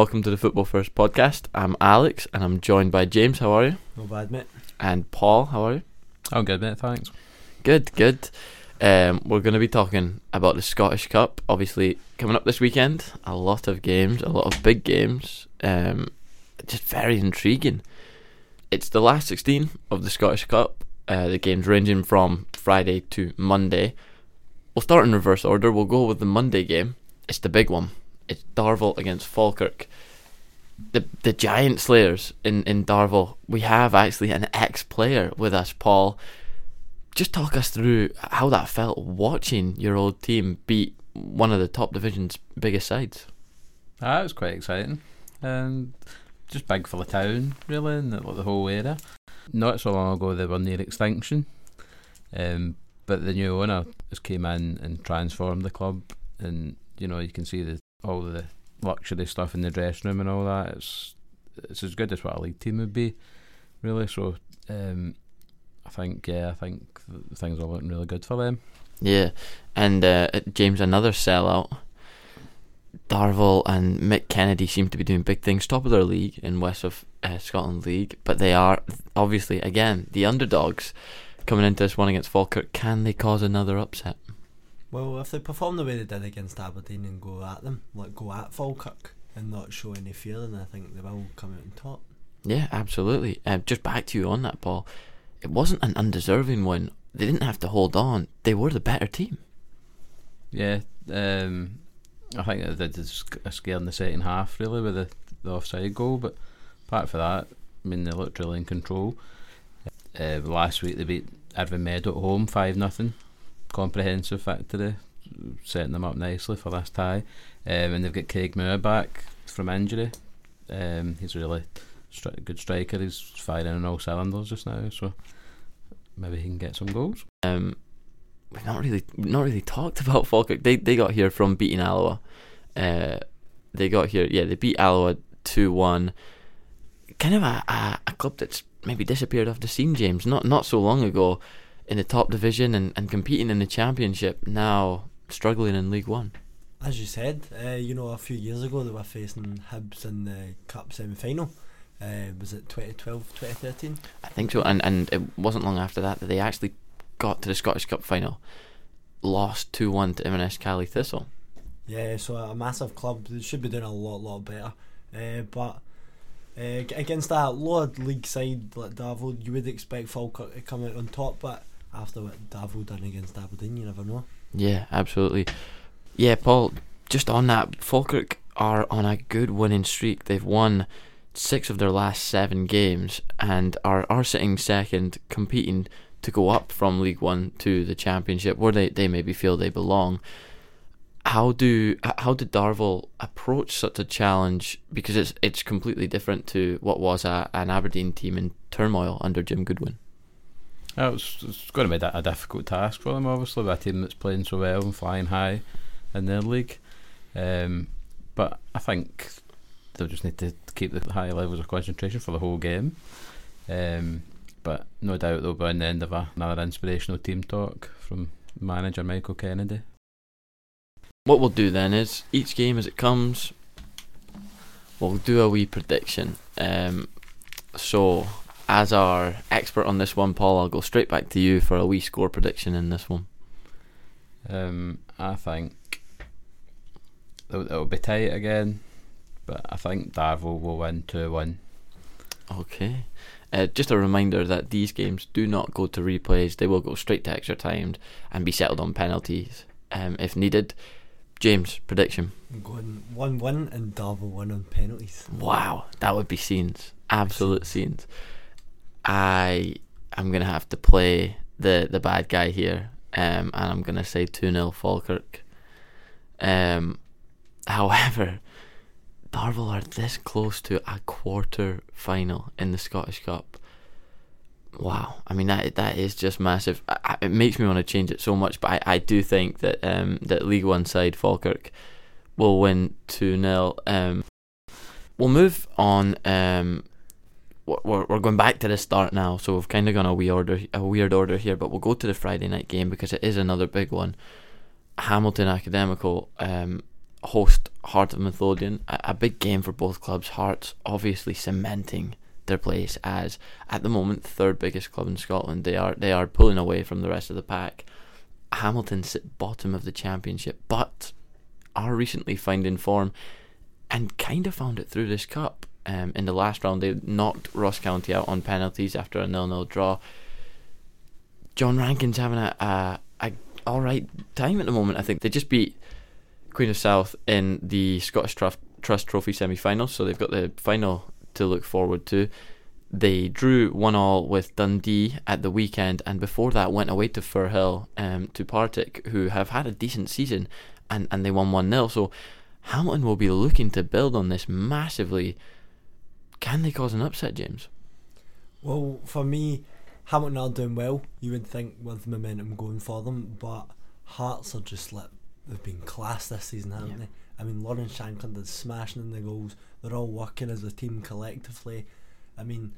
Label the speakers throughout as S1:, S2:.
S1: Hello and welcome to the Football First podcast. I'm Alex and I'm joined by James. How are you?
S2: No bad, mate.
S1: And Paul. How are you?
S3: I'm good, mate. Thanks.
S1: Good, good. Um, we're going to be talking about the Scottish Cup. Obviously, coming up this weekend, a lot of games, a lot of big games. Um, just very intriguing. It's the last 16 of the Scottish Cup. Uh, the games ranging from Friday to Monday. We'll start in reverse order. We'll go with the Monday game. It's the big one. It's Darvel against Falkirk. The the giant slayers in, in Darvel. We have actually an ex player with us, Paul. Just talk us through how that felt watching your old team beat one of the top division's biggest sides.
S3: Ah, it was quite exciting. And just big for the town, really, and the, the whole area. Not so long ago, they were near extinction. Um, but the new owner just came in and transformed the club, and you know you can see the all the luxury stuff in the dressing room and all that. It's it's as good as what a league team would be, really. So um, I think yeah, I think things are looking really good for them.
S1: Yeah, and uh, James, another sellout. Darvel and Mick Kennedy seem to be doing big things, top of their league in West of uh, Scotland League, but they are obviously again the underdogs coming into this one against Falkirk. Can they cause another upset?
S2: Well, if they perform the way they did against Aberdeen and go at them, like go at Falkirk and not show any fear, then I think they will come out on top.
S1: Yeah, absolutely. Uh, just back to you on that, Paul. It wasn't an undeserving win. They didn't have to hold on. They were the better team.
S3: Yeah, um, I think they did a scare in the second half, really, with the, the offside goal. But apart from that, I mean, they looked really in control. Uh, last week they beat Irvine Meadow at home, 5 nothing. Comprehensive victory, setting them up nicely for this tie. Um, and they've got Craig Moore back from injury. Um, he's really stri- good striker. He's firing on all cylinders just now, so maybe he can get some goals.
S1: Um, we've not really not really talked about Falkirk. They they got here from beating Alloa. Uh, they got here, yeah. They beat Alloa two one. Kind of a, a, a club that's maybe disappeared off the scene, James. Not not so long ago, in the top division and, and competing in the championship. Now struggling in League One.
S2: As you said, uh, you know, a few years ago they were facing Hibs in the cup semi final. Uh, was it 2012, 2013?
S1: I think so, and and it wasn't long after that that they actually got to the Scottish Cup final, lost two one to Inverness Cali Thistle.
S2: Yeah, so a massive club. They should be doing a lot, lot better. Uh, but uh, against that lower league side like Darvel, you would expect Falkirk to come out on top. But after what Darvel done against Aberdeen, you never know.
S1: Yeah, absolutely. Yeah, Paul. Just on that, Falkirk are on a good winning streak. They've won six of their last seven games and are are sitting second, competing to go up from League One to the Championship, where they, they maybe feel they belong. How do how did Darvel approach such a challenge? Because it's it's completely different to what was a, an Aberdeen team in turmoil under Jim Goodwin.
S3: Oh, it's, it's going to be a difficult task for them, obviously, with a team that's playing so well and flying high in their league. Um, but I think they'll just need to keep the high levels of concentration for the whole game. Um, but no doubt they'll be on the end of a, another inspirational team talk from manager Michael Kennedy.
S1: What we'll do then is each game as it comes, we'll do a wee prediction. Um, so, as our expert on this one, Paul, I'll go straight back to you for a wee score prediction in this one.
S3: Um, I think it'll, it'll be tight again, but I think Darvel will win 2 1.
S1: Okay. Uh, just a reminder that these games do not go to replays. They will go straight to extra time and be settled on penalties um, if needed. James, prediction.
S2: I'm going 1 1 and Darvel win on penalties.
S1: Wow, that would be scenes. Absolute scenes. I am to have to play the, the bad guy here um, and I'm to say 2 0 Falkirk. Um, however, Darvel are this close to a quarter final in the Scottish Cup. Wow, I mean that that is just massive. I, it makes me want to change it so much, but I, I do think that um, that League One side Falkirk will win two 0 um, We'll move on. Um, we're we're going back to the start now, so we've kind of gone a weird order, a weird order here. But we'll go to the Friday night game because it is another big one. Hamilton Academical um, host Heart of Midlothian. A, a big game for both clubs. Hearts obviously cementing their place as at the moment third biggest club in Scotland. They are they are pulling away from the rest of the pack. Hamilton sit bottom of the championship, but are recently finding form and kind of found it through this cup. Um, in the last round, they knocked Ross County out on penalties after a nil-nil draw. John Rankin's having a, a, a all right time at the moment. I think they just beat Queen of South in the Scottish Trust, Trust Trophy semi-final, so they've got the final to look forward to. They drew one all with Dundee at the weekend, and before that went away to Firhill um, to Partick, who have had a decent season, and, and they won one 0 So Hamilton will be looking to build on this massively. Can they cause an upset, James?
S2: Well, for me, Hamilton are doing well. You would think with momentum going for them, but Hearts are just like they've been class this season, haven't
S1: Yeah.
S2: they? I mean, Lawrence Shankland is smashing in the goals. They're all working as a team collectively. I mean,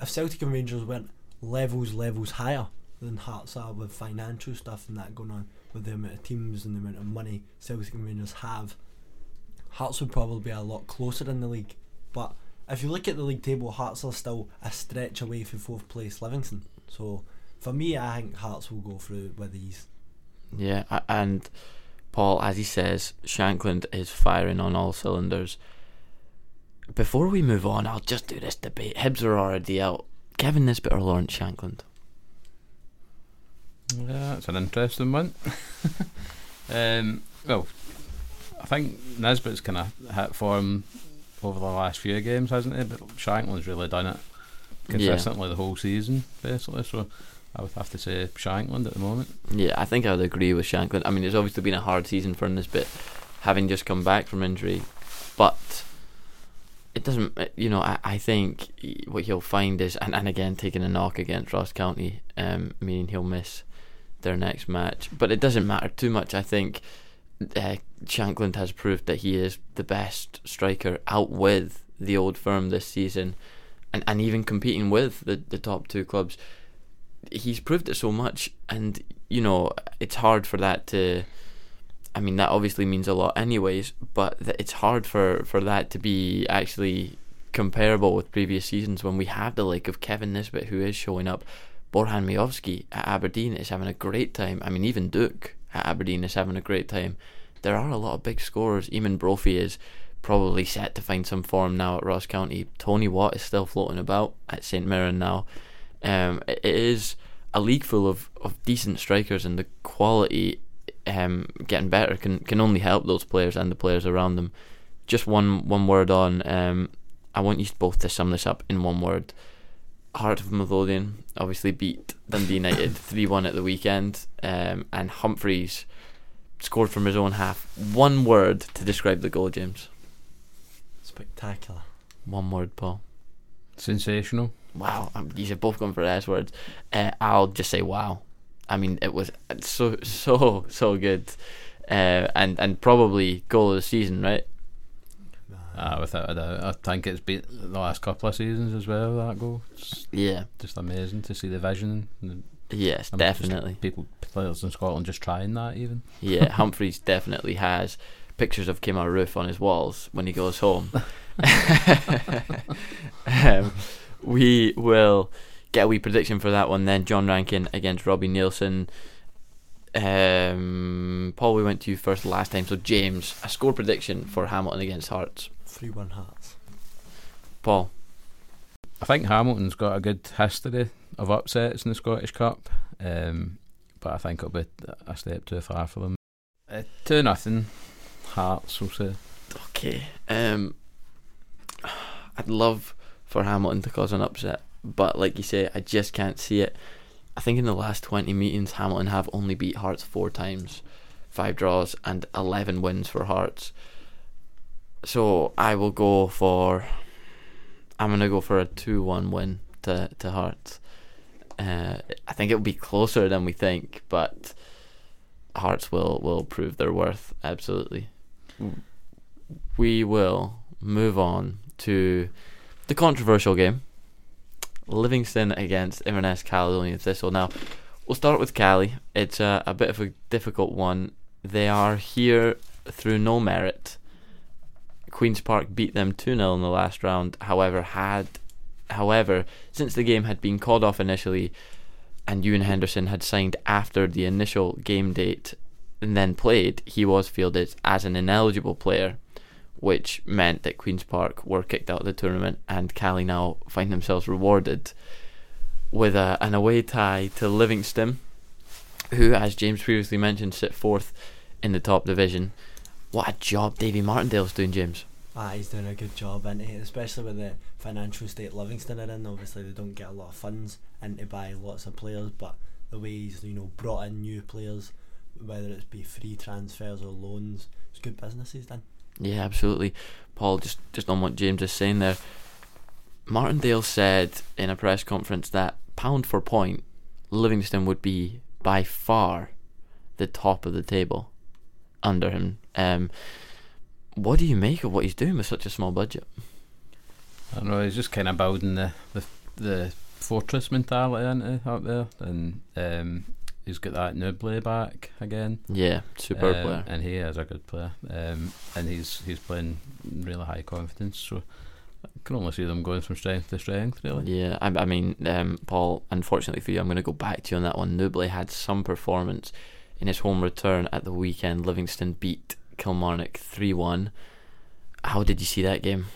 S2: if Celtic and Rangers went levels, levels higher than Hearts are with financial stuff and that going on, with the amount of teams and the amount of money Celtic and Rangers have, Hearts would probably be a lot closer in the league. But if you look at the league table, Hearts are still a stretch away from fourth place Livingston. So for me, I think Hearts will go through with ease.
S1: Yeah, and Paul, as he says, Shankland is firing on all cylinders. Before we move on, I'll just do this debate. Hibs are already out. Kevin Nisbet or Lawrence Shankland?
S3: Yeah, that's an interesting one. um, well, I think Nisbet's kind of hit form over the last few games, hasn't he? But Shankland's really done it consistently the whole season, basically. So I would have to say Shankland at the moment.
S1: Yeah, I think I would agree with Shankland. I mean, it's obviously been a hard season for Nisbet, having just come back from injury, but it doesn't. uh, You know, I, I think what he'll find is, and, and again taking a knock against Ross County, um, meaning he'll miss their next match. But it doesn't matter too much. I think uh, Shankland has proved that he is the best striker out with the old firm this season, and and even competing with the the top two clubs he's proved it so much, and you know it's hard for that to. I mean, that obviously means a lot, anyways. But th- it's hard for for that to be actually comparable with previous seasons when we have the like of Kevin Nisbet who is showing up. Bojan Miovski at Aberdeen is having a great time. I mean, even Duke at Aberdeen is having a great time. There are a lot of big scorers. Eamonn Brophy is probably set to find some form now at Ross County. Tony Watt is still floating about at St Mirren now. Um, it is a league full of, of decent strikers, and the quality um, getting better can can only help those players and the players around them. Just one one word on. Um, I want you both to sum this up in one word. Heart of Midlothian obviously beat Dundee United three one at the weekend, um, and Humphrys scored from his own half. One word to describe the goal, James.
S2: Spectacular.
S1: One word, Paul.
S3: Sensational.
S1: Wow, um, you have both gone for S words. Uh, I'll just say wow. I mean, it was so so so good, uh, and and probably goal of the season, right?
S3: Uh, without a doubt, I think it's been the last couple of seasons as well. That goal, it's
S1: Yeah,
S3: just amazing to see the vision.
S1: Yes,
S3: I mean,
S1: definitely.
S3: people, players in Scotland, just trying that even.
S1: Yeah, Humphrys definitely has pictures of Kemar Roofe on his walls when he goes home. um, we will get a wee prediction for that one then. John Rankin against Robbie Neilson. Um, Paul, we went to you first last time. So, James, a score prediction for Hamilton against Hearts.
S2: 3 1 Hearts.
S1: Paul.
S3: I think Hamilton's got a good history of upsets in the Scottish Cup, um, but I think it'll be a step too far for them. Uh, two nothing, Hearts. We'll say.
S1: Okay. Um, I'd love for Hamilton to cause an upset, but like you say, I just can't see it. I think in the last 20 meetings, Hamilton have only beat Hearts four times, five draws, and 11 wins for Hearts. So I will go for. I'm going to go for a 2 1 win to, to Hearts. Uh, I think it will be closer than we think, but Hearts will, will prove their worth, absolutely. We will move on to the controversial game Livingston against Inverness Caledonian Thistle. Now, we'll start with Cali. It's a, a bit of a difficult one. They are here through no merit. Queens Park beat them 2 0 in the last round. However, had however, since the game had been called off initially and Ewan Henderson had signed after the initial game date and then played, he was fielded as an ineligible player, which meant that Queens Park were kicked out of the tournament and Cali now find themselves rewarded with a, an away tie to Livingston, who, as James previously mentioned, sit fourth in the top division. What a job Davy Martindale's doing, James.
S2: Ah, he's doing a good job, and especially with the financial state Livingston are in. Obviously, they don't get a lot of funds and to buy lots of players, but the way he's you know brought in new players, whether it's be free transfers or loans, it's good business he's done.
S1: Yeah, absolutely. Paul, just just on what James is saying there, Martindale said in a press conference that pound for point, Livingston would be by far the top of the table under him. Um, what do you make of what he's doing with such a small budget?
S3: I don't know. He's just kind of building the the, the fortress mentality into up there, and um, he's got that Nouble back again.
S1: Yeah, super
S3: um,
S1: player.
S3: and he is a good player. Um, and he's he's playing really high confidence. So I can only see them going from strength to strength, really.
S1: Yeah, I, I mean, um, Paul. Unfortunately for you, I'm going to go back to you on that one. Nouble had some performance in his home return at the weekend. Livingston beat Kilmarnock three one. How did you see that game?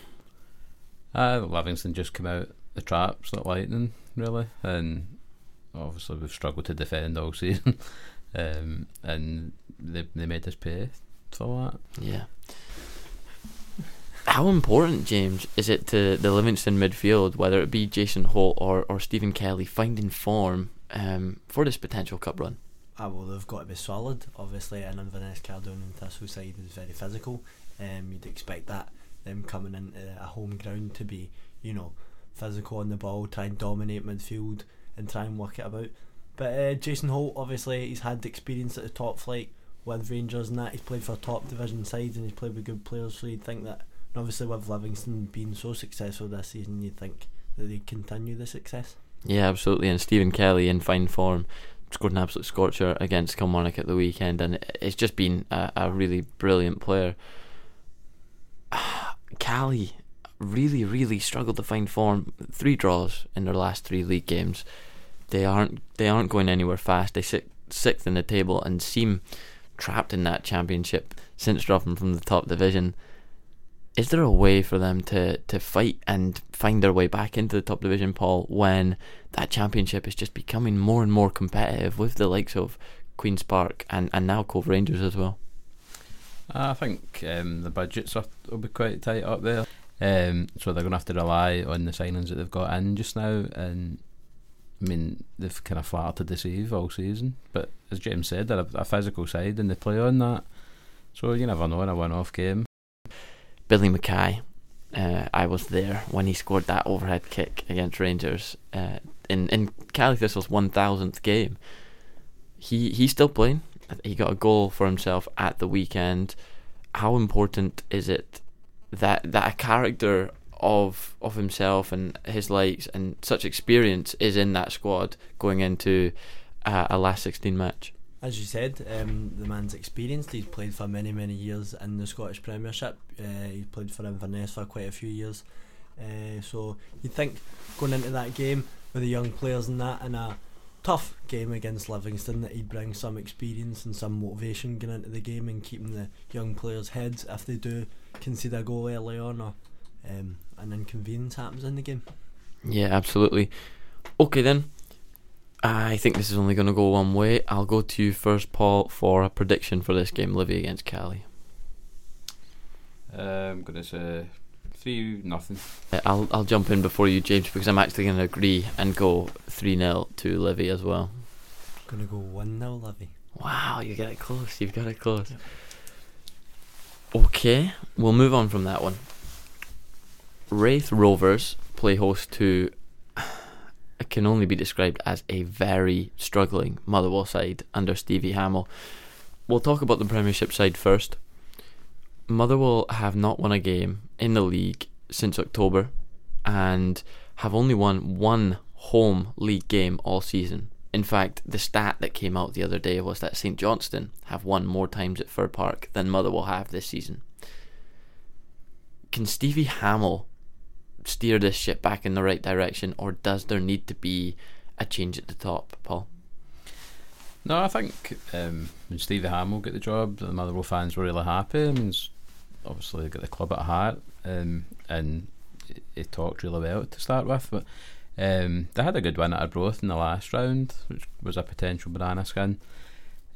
S3: Uh, Livingston just come out the traps like lightning, really, and obviously we've struggled to defend all season, um, and they they made us pay for that.
S1: Yeah. How important, James, is it to the Livingston midfield, whether it be Jason Holt or, or Stephen Kelly, finding form um, for this potential cup run?
S2: Ah, well, they've got to be solid, obviously, and Inverness Caledonian Thistle side is very physical. Um, you'd expect that them coming into a home ground to be, you know, physical on the ball, try and dominate midfield and try and work it about. But uh, Jason Holt, obviously, he's had experience at the top flight with Rangers and that. He's played for top division sides and he's played with good players, so you'd think that, and obviously, with Livingston being so successful this season, you'd think that they continue the success.
S1: Yeah, absolutely. And Stephen Kelly in fine form scored an absolute scorcher against Kilmarnock at the weekend, and it's just been a, a really brilliant player. Cali really, really struggled to find form. Three draws in their last three league games. They aren't they aren't going anywhere fast. They sit sixth in the table and seem trapped in that championship since dropping from the top division. Is there a way for them to, to fight and find their way back into the top division, Paul, when that championship is just becoming more and more competitive with the likes of Queen's Park and, and now Cove Rangers as well?
S3: I think um, the budgets are, will be quite tight up there. Um, so they're going to have to rely on the signings that they've got in just now. And I mean, they've kind of flattered to deceive all season. But as James said, they're a, a physical side and they play on that. So you never know in a one off game.
S1: Billy Mackay, uh, I was there when he scored that overhead kick against Rangers uh, in in Cali Thistle's one thousandth game. He he's still playing. He got a goal for himself at the weekend. How important is it that that a character of of himself and his likes and such experience is in that squad going into uh, a last sixteen match?
S2: As you said, um, the man's experienced. He's played for many, many years in the Scottish Premiership. Uh, he's played for Inverness for quite a few years. Uh, so you'd think going into that game with the young players and that, and a tough game against Livingston, that he'd bring some experience and some motivation going into the game and keeping the young players' heads if they do concede a goal early on or um, an inconvenience happens in the game.
S1: Yeah, absolutely. Okay then. I think this is only going to go one way. I'll go to you first, Paul, for a prediction for this game, Livy against Cali.
S3: Uh, I'm going to say three nothing.
S1: Uh, I'll I'll jump in before you, James, because I'm actually going to agree and go three 0 to Livy as well.
S2: Gonna go one 0 Livy.
S1: Wow, you got it close. You've got it close. Okay, we'll move on from that one. Raith Rovers play host to it can only be described as a very struggling Motherwell side under Stevie Hammell. We'll talk about the Premiership side first. Motherwell have not won a game in the league since October and have only won one home league game all season. In fact, the stat that came out the other day was that St Johnstone have won more times at Fir Park than Motherwell have this season. can Stevie Hammell steer this ship back in the right direction, or does there need to be a change at the top, Paul?
S3: No, I think um, when Stevie Hammell got the job, the Motherwell fans were really happy. I mean, obviously got the club at heart, um, and he- talked really well to start with. But um, they had a good win at Arbroath in the last round, which was a potential banana skin.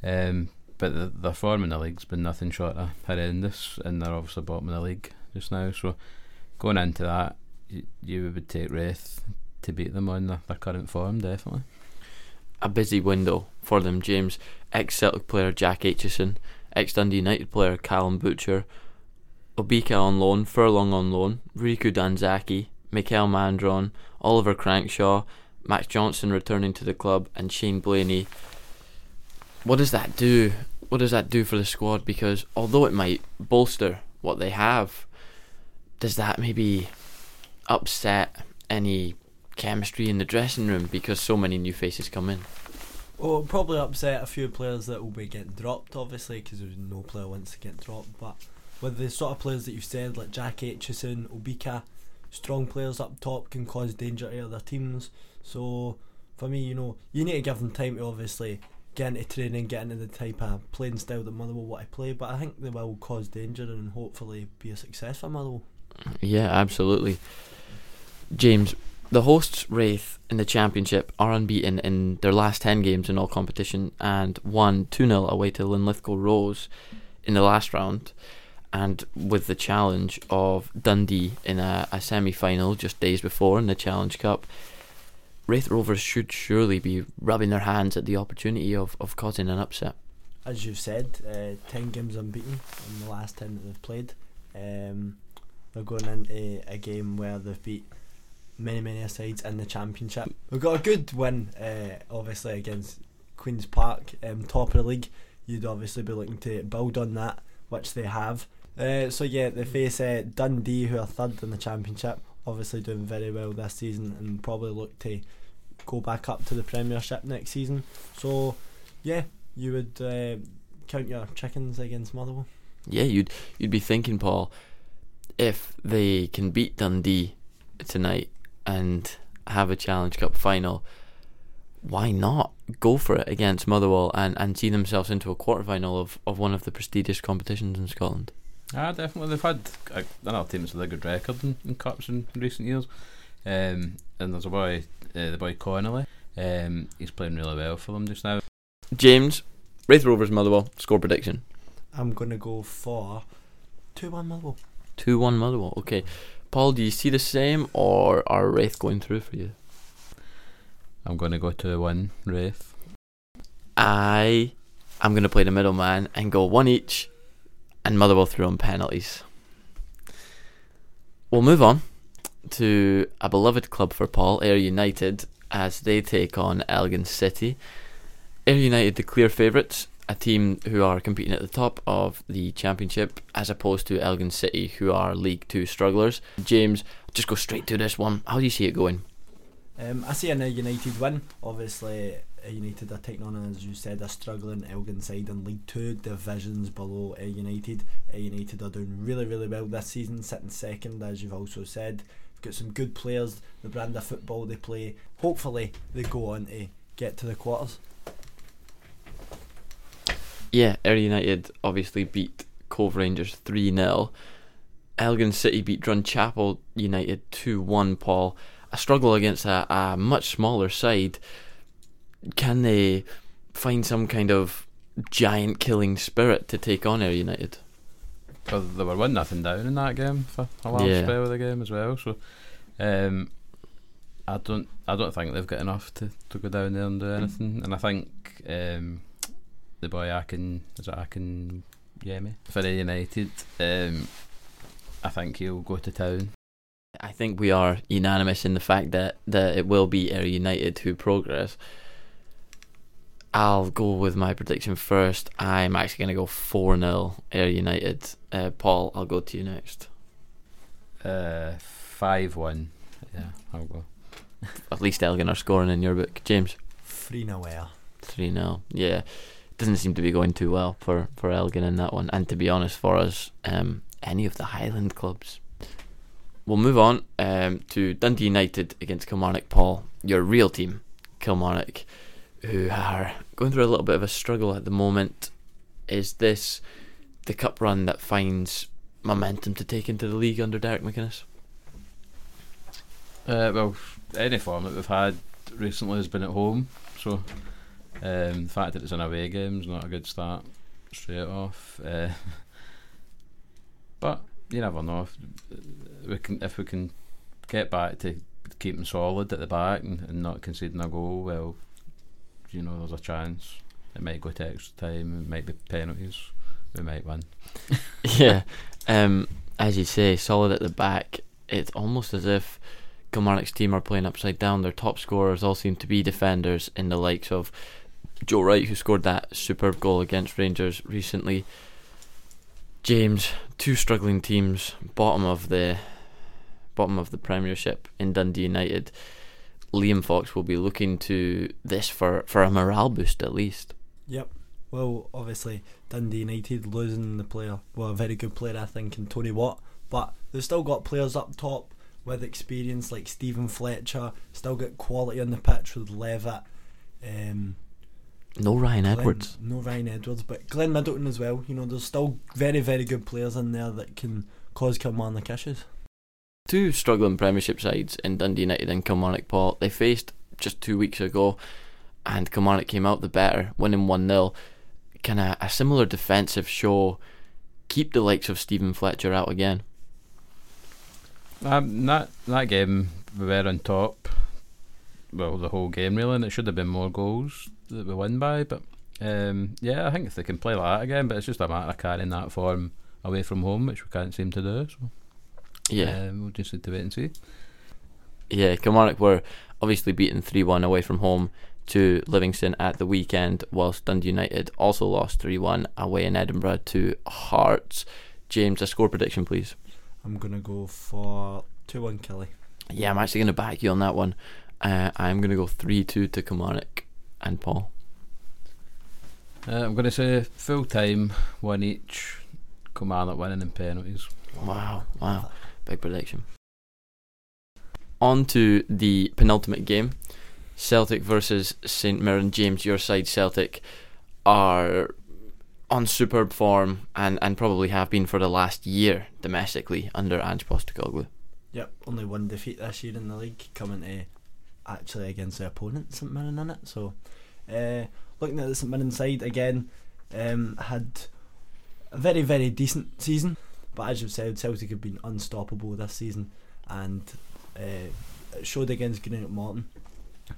S3: Um, but the, their form in the league's been nothing short of horrendous, and they're obviously bottom of the league just now. So going into that, you, would take Raith to beat them on their, their current form, definitely.
S1: A busy window for them, James. Ex Celtic player Jack Aitchison, ex Dundee United player Callum Butcher, Obika on loan, Furlong on loan, Riku Danzaki, Mikel Mandron, Oliver Crankshaw, Max Johnson returning to the club, and Shane Blaney. What does that do? What does that do for the squad? Because although it might bolster what they have, does that maybe upset any chemistry in the dressing room because so many new faces come in?
S2: Well, it'll probably upset a few players that will be getting dropped, obviously, because there's no player wants to get dropped. But with the sort of players that you've said, like Jack Aitchison, Obika, strong players up top can cause danger to other teams. So for me, you know, you need to give them time to obviously get into training, get into the type of playing style that Motherwell want to play. But I think they will cause danger and hopefully be a success for Motherwell.
S1: Yeah, absolutely. James, the hosts Raith in the championship are unbeaten in their last 10 games in all competition and won 2 0 away to Linlithgow Rose in the last round. And with the challenge of Dundee in a, a semi final just days before in the Challenge Cup, Raith Rovers should surely be rubbing their hands at the opportunity of, of causing an upset.
S2: As you've said, uh, 10 games unbeaten in the last 10 that they've played. Um, they're going into a game where they've beat many, many sides in the championship. We've got a good win, uh, obviously, against Queen's Park, um, top of the league. You'd obviously be looking to build on that, which they have. Uh, so, yeah, they face uh, Dundee, who are third in the championship, obviously doing very well this season and probably look to go back up to the Premiership next season. So, yeah, you would uh, count your chickens against Motherwell.
S1: Yeah, you'd you'd be thinking, Paul, if they can beat Dundee tonight and have a Challenge Cup final, why not go for it against Motherwell and, and see themselves into a quarter final of, of one of the prestigious competitions in Scotland?
S3: Ah, definitely. They've had a, another team with a good record in, in cups in recent years. Um, and there's a boy, uh, the boy Connolly. Um, he's playing really well for them just now.
S1: James, Raith Rovers Motherwell, score prediction.
S2: I'm going to go for 2 1 Motherwell.
S1: 2 1 Motherwell. Okay. Paul, do you see the same or are Raith going through for you?
S3: I'm going to go to one Raith.
S1: I am going to play the middleman and go one each, and Motherwell through on penalties. We'll move on to a beloved club for Paul, Ayr United, as they take on Elgin City. Ayr United, the clear favourites, a team who are competing at the top of the championship, as opposed to Elgin City, who are League Two strugglers. James, just go straight to this one. How do you see it going?
S2: Um, I see a United win. Obviously, United are taking on, as you said, a struggling Elgin side in League Two, divisions below United. United are doing really, really well this season, sitting second, as you've also said. Got some good players, the brand of football they play. Hopefully, they go on to get to the quarters.
S1: Yeah, Ayr United obviously beat Cove Rangers 3 0. Elgin City beat Drumchapel United 2 1, Paul. A struggle against a, a much smaller side. Can they find some kind of giant killing spirit to take on Ayr United?
S3: Well, they were one nothing down in that game for a large
S1: Yeah.
S3: spell of the game as well. So, um, I don't, I don't think they've got enough to, to go down there and do anything. And I think um, the boy Akin is it Akin Yemi for the United. Um, I think he'll go to town.
S1: I think we are unanimous in the fact that, that it will be Ayr United who progress. I'll go with my prediction first. I'm actually going to go 4 0 Ayr United. Uh, Paul, I'll go to you next.
S3: Uh, five one. Yeah, I'll go.
S1: At least Elgin are scoring in your book. James,
S2: 3 0 Ayr.
S1: 3 0. Yeah. Doesn't seem to be going too well for, for Elgin in that one. And to be honest, for us, um, any of the Highland clubs. we'll move on um, to Dundee United against Kilmarnock. Paul, your real team, Kilmarnock, who are going through a little bit of a struggle at the moment. Is this the cup run that finds momentum to take into the league under Derek McInnes?
S3: Uh, well, any form that we've had recently has been at home, so um, the fact that it's an away game is not a good start straight off. Uh, but you never know if we can if we can get back to keeping solid at the back and, and not conceding a goal. Well, you know, there's a chance it might go to extra time. It might be penalties. We might win.
S1: yeah, um, as you say, solid at the back. It's almost as if Kilmarnock's team are playing upside down. Their top scorers all seem to be defenders in the likes of Joe Wright, who scored that superb goal against Rangers recently. James, two struggling teams, bottom of the bottom of the Premiership in Dundee United. Liam Fox will be looking to this for, for a morale boost at least.
S2: Yep. Well, obviously Dundee United losing the player, well, a very good player I think in Tony Watt, but they've still got players up top with experience like Stephen Fletcher. Still got quality on the pitch with Levitt. Um,
S1: no Ryan
S2: Glenn,
S1: Edwards.
S2: No Ryan Edwards, but Glenn Middleton as well. You know, there's still very, very good players in there that can cause Kilmarnock issues.
S1: Two struggling Premiership sides in Dundee United and Kilmarnock Paul. They faced just two weeks ago, and Kilmarnock came out the better, winning 1 0. Can of a similar defensive show. Keep the likes of Stephen Fletcher out again.
S3: Um, that that game we were on top. Well, the whole game really, and it should have been more goals that we win by. But um, yeah, I think if they can play like that again, but it's just a matter of carrying that form away from home, which we can't seem to do. So
S1: Yeah,
S3: um, we'll just need to wait and see.
S1: yeah. Kilmarnock were obviously beaten 3 1 away from home to Livingston at the weekend, whilst Dundee United also lost 3 1 away in Edinburgh to Hearts. James, a score prediction, please.
S2: I'm gonna go for two one Killie.
S1: Yeah, I'm actually going to back you on that one. Uh, I'm going to go 3 2 to Kilmarnock and Paul.
S3: Uh, I'm going to say full time, one each. Kilmarnock winning in penalties.
S1: Wow, wow. Big prediction. On to the penultimate game Celtic versus St Mirren. James, your side, Celtic, are on superb form and, and probably have been for the last year domestically under Ange Postecoglou.
S2: Yep, only one defeat this year in the league, coming to actually against the opponent St Mirren in it. So, uh, looking at the St Mirren side again, um, had a very very decent season, but as you've said, Celtic have been unstoppable this season, and uh, showed against Greenock Morton,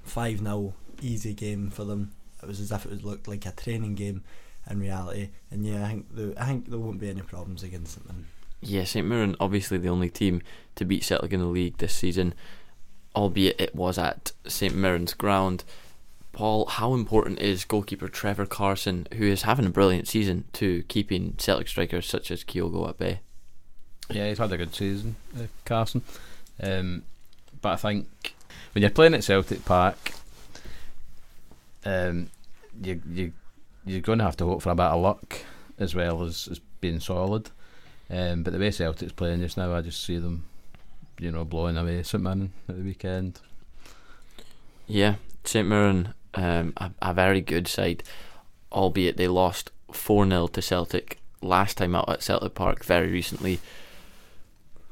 S2: five 0 easy game for them. It was as if it was looked like a training game in reality, and yeah, I think the, I think there won't be any problems against St Mirren.
S1: Yeah, St Mirren, obviously the only team to beat Celtic in the league this season, albeit it was at St Mirren's ground. Paul, how important is goalkeeper Trevor Carson, who is having a brilliant season, to keeping Celtic strikers such as Kyogo at bay?
S3: Yeah, he's had a good season, uh, Carson. Um, but I think when you're playing at Celtic Park, um, you you you're going to have to hope for a bit of luck as well as, as being solid. Um, but the way Celtic's playing just now, I just see them, you know, blowing away St Mirren at the weekend.
S1: Yeah, St Mirren, um, a, a very good side, albeit they lost 4 0 to Celtic last time out at Celtic Park very recently.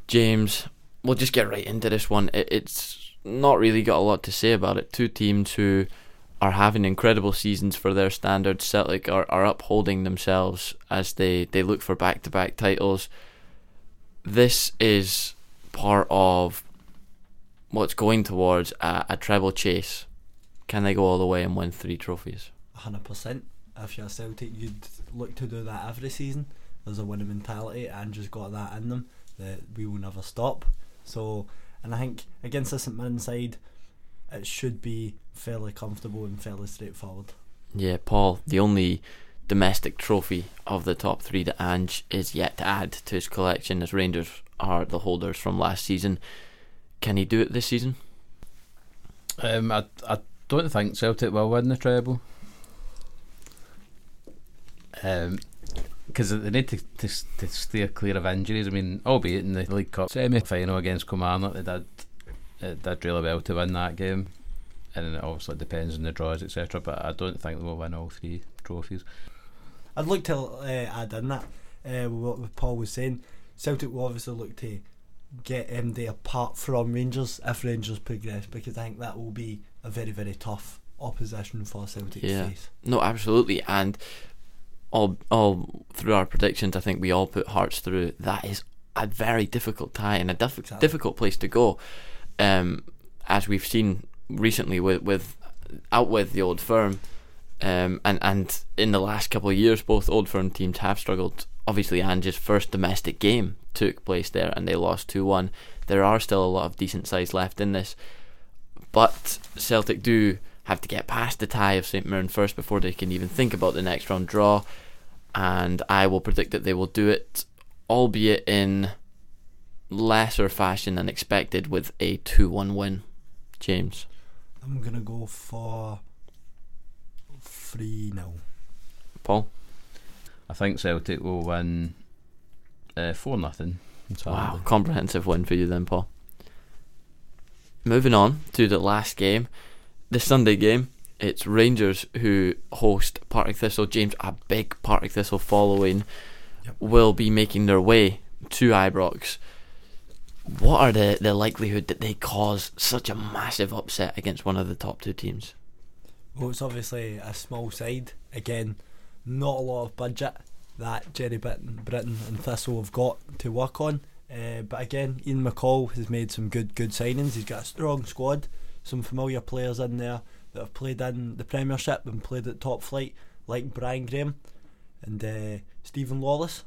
S1: James, we'll just get right into this one. It, it's not really got a lot to say about it. Two teams who are having incredible seasons for their standards. Celtic are, are upholding themselves as they, they look for back to back titles. This is part of what's going towards a, a treble chase. Can they go all the way and win three trophies?
S2: hundred percent. If you're Celtic, you'd look to do that every season. There's a winning mentality, and just got that in them that we will never stop. So, and I think against the St Mirren side, it should be fairly comfortable and fairly straightforward.
S1: Yeah, Paul, the only domestic trophy of the top three that Ange is yet to add to his collection, as Rangers are the holders from last season. Can he do it this season?
S3: Um, I I don't think Celtic will win the treble. Um, because they need to, to to steer clear of injuries. I mean, albeit in the League Cup semi final against Kilmarnock, they did it did really well to win that game, and it obviously depends on the draws, etc. But I don't think they will win all three trophies.
S2: I'd like to uh, add in that uh, what Paul was saying. Celtic will obviously look to get MD apart from Rangers if Rangers progress because I think that will be a very very tough opposition for Celtic
S1: Yeah.
S2: face.
S1: No, absolutely, and all all through our predictions, I think we all put Hearts through. That is a very difficult tie and a diff-
S2: Exactly.
S1: difficult place to go, um, as we've seen recently with with out with the old firm, um, and and in the last couple of years, both old firm teams have struggled. Obviously, Ange's first domestic game took place there, and they lost two one. There are still a lot of decent sides left in this, but Celtic do have to get past the tie of St Mirren first before they can even think about the next round draw. And I will predict that they will do it, albeit in lesser fashion than expected, with a 2 1 win. James.
S2: I'm gonna go for three 0
S1: Paul?
S3: I think Celtic will win uh, four nothing.
S1: Wow, comprehensive win for you then, Paul. Moving on to the last game, the Sunday game. It's Rangers who host Partick Thistle. James, a big Partick Thistle following,
S2: Yep.
S1: will be making their way to Ibrox. What are the, the likelihood that they cause such a massive upset against one of the top two teams?
S2: Well, it's obviously a small side. Again, not a lot of budget that Gerry Britton, Britain and Thistle have got to work on. Uh, but again, Ian McCall has made some good good signings. He's got a strong squad, some familiar players in there that have played in the Premiership and played at top flight, like Brian Graham and uh, Stephen Lawless.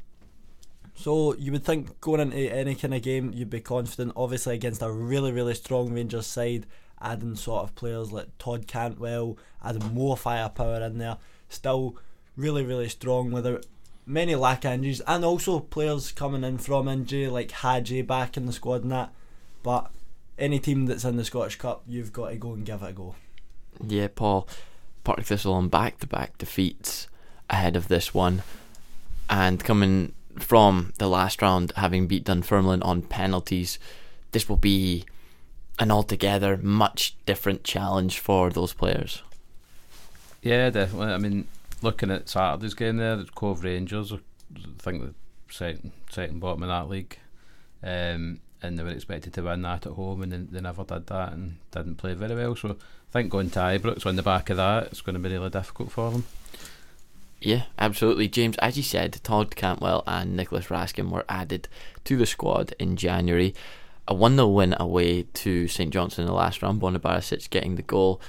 S2: So you would think going into any kind of game, you'd be confident. Obviously against a really really strong Rangers side, adding sort of players like Todd Cantwell, adding more firepower in there. Still really really strong without many lack injuries, and also players coming in from injury like Hagi back in the squad and that. But any team that's in the Scottish Cup, you've got to go and give it a go.
S1: Yeah, Paul. Partick Thistle on back to back defeats ahead of this one. And coming from the last round, having beat Dunfermline on penalties, this will be an altogether much different challenge for those players.
S3: Yeah, definitely. I mean, looking at Saturday's game there, the Cove Rangers, I think the second, second bottom of that league. Um, and they were expected to win that at home, and they, they never did that and didn't play very well. So I think going to Ibrox on the back of that, it's going to be really difficult for them.
S1: Yeah, absolutely. James, as you said, Todd Cantwell and Nicolas Raskin were added to the squad in January. A 1 0 win away to St Johnstone in the last round, Borna Barisic getting the goal.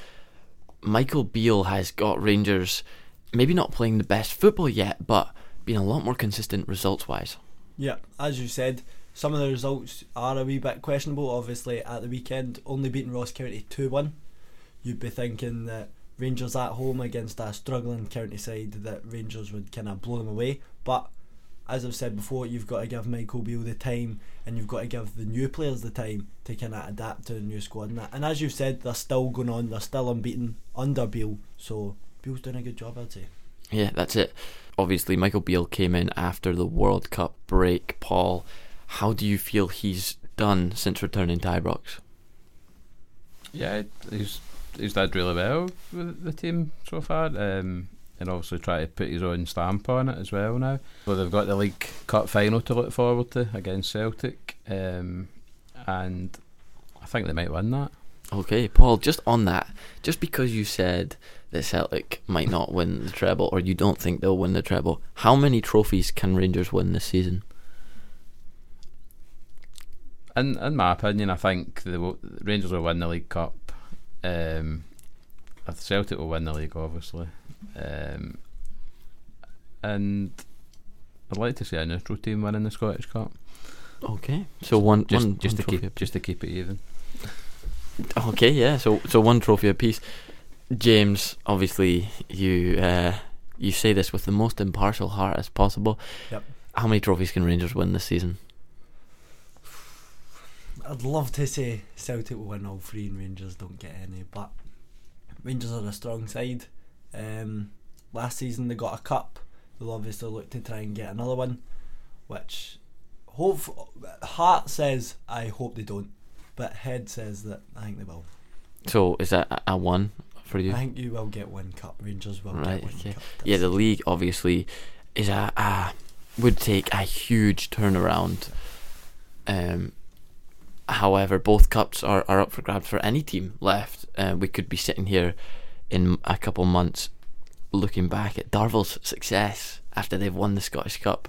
S1: Michael Beale has got Rangers maybe not playing the best football yet, but being a lot more consistent results wise.
S2: Yeah, as you said, some of the results are a wee bit questionable. Obviously, at the weekend, only beating Ross County 2 1. You'd be thinking that Rangers at home against a struggling county side, that Rangers would kind of blow them away. But as I've said before, you've got to give Michael Beale the time and you've got to give the new players the time to kind of adapt to the new squad. And, that. and as you've said, they're still going on, they're still unbeaten under Beale. So Beale's done a good job, I'd say.
S1: Yeah, that's it. Obviously, Michael Beale came in after the World Cup break. Paul, how do you feel he's done since returning to Ibrox?
S3: Yeah, he's he's did really well with the team so far, um, and obviously try to put his own stamp on it as well now. So they've got the League Cup final to look forward to against Celtic, um, and I think they might win that.
S1: Okay, Paul, just on that, just because you said that Celtic might not win the treble, or you don't think they'll win the treble, how many trophies can Rangers win this season?
S3: In in my opinion, I think the Rangers will win the League Cup. Um, Celtic will win the league, obviously, um, and I'd like to see a neutral team winning the Scottish Cup.
S1: Okay, so one
S3: Just
S1: one,
S3: just
S1: one
S3: to keep just to keep it even.
S1: Okay, yeah. So so one trophy apiece. James, obviously you uh, you say this with the most impartial heart as possible.
S2: Yep.
S1: How many trophies can Rangers win this season?
S2: I'd love to say Celtic will win all three and Rangers don't get any, but Rangers are a strong side. Um, last season they got a cup. they'll obviously look to try and get another one, which hope heart says I hope they don't, but head says that I think they will.
S1: So is that a- a one for you?
S2: I think you will get one cup. Rangers will
S1: Right,
S2: get one
S1: okay.
S2: cup.
S1: Yeah, the league obviously is a, a would take a huge turnaround. Um, however, both cups are, are up for grabs for any team left. Uh, we could be sitting here in a couple months looking back at Darvel's success after they've won the Scottish Cup,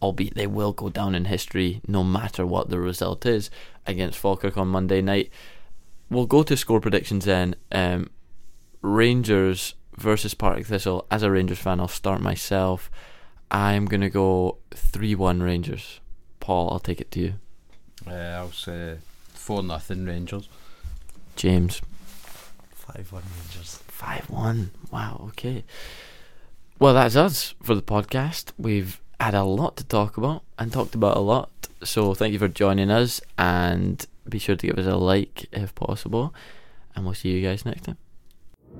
S1: albeit they will go down in history no matter what the result is against Falkirk on Monday night. We'll go to score predictions then. Um, Rangers versus Partick Thistle. As a Rangers fan, I'll start myself. I'm gonna go three-one Rangers. Paul, I'll take it to you.
S3: Uh, I'll say four nothing Rangers.
S1: James,
S2: five one Rangers.
S1: five-one. Wow. Okay. Well, that's us for the podcast. We've had a lot to talk about and talked about a lot. So thank you for joining us, and be sure to give us a like if possible. And we'll see you guys next time.